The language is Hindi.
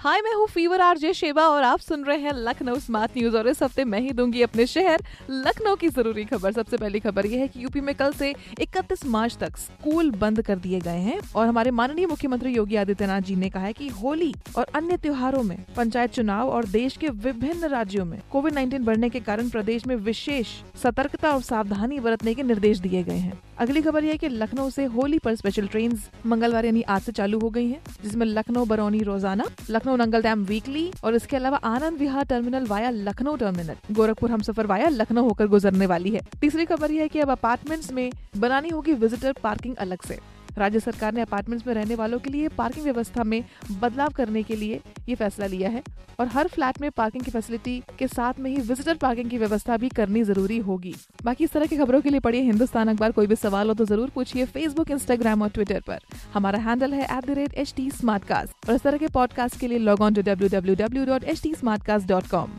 हाय, मैं हूँ फीवर आरजे शेबा और आप सुन रहे हैं लखनऊ स्मार्ट न्यूज़ और इस हफ़्ते मैं ही दूँगी अपने शहर लखनऊ की ज़रूरी खबर। सबसे पहली खबर ये है कि यूपी में कल से 31 मार्च तक स्कूल बंद कर दिए गए हैं और हमारे माननीय मुख्यमंत्री योगी आदित्यनाथ जी ने कहा है कि होली और अन्य त्योहारों में, पंचायत चुनाव और देश के विभिन्न राज्यों में कोविड 19 बढ़ने के कारण प्रदेश में विशेष सतर्कता और सावधानी बरतने के निर्देश दिए गए हैं। अगली खबर यह है कि लखनऊ से होली पर स्पेशल ट्रेन मंगलवार यानी आज से चालू हो गई हैं, जिसमें लखनऊ, बरौनी, रोज़ाना, लखनऊ, नंगल डैम वीकली और इसके अलावा Anand Vihar terminal via Lucknow terminal Gorakhpur Humsafar via Lucknow होकर गुजरने वाली है। तीसरी खबर यह है की अब अपार्टमेंट्स में बनानी होगी विजिटर पार्किंग अलग से। राज्य सरकार ने अपार्टमेंट्स में रहने वालों के लिए पार्किंग व्यवस्था में बदलाव करने के लिए ये फैसला लिया है और हर फ्लैट में पार्किंग की फैसिलिटी के साथ में ही विजिटर पार्किंग की व्यवस्था भी करनी ज़रूरी होगी। बाकी इस तरह की खबरों के लिए पढ़िए हिंदुस्तान अखबार, कोई भी सवाल हो तो ज़रूर पूछिए फेसबुक इंस्टाग्राम और ट्विटर पर। हमारा हैंडल है एट और इस तरह के पॉडकास्ट के लिए log on to W W W dot H T Smartcast dot com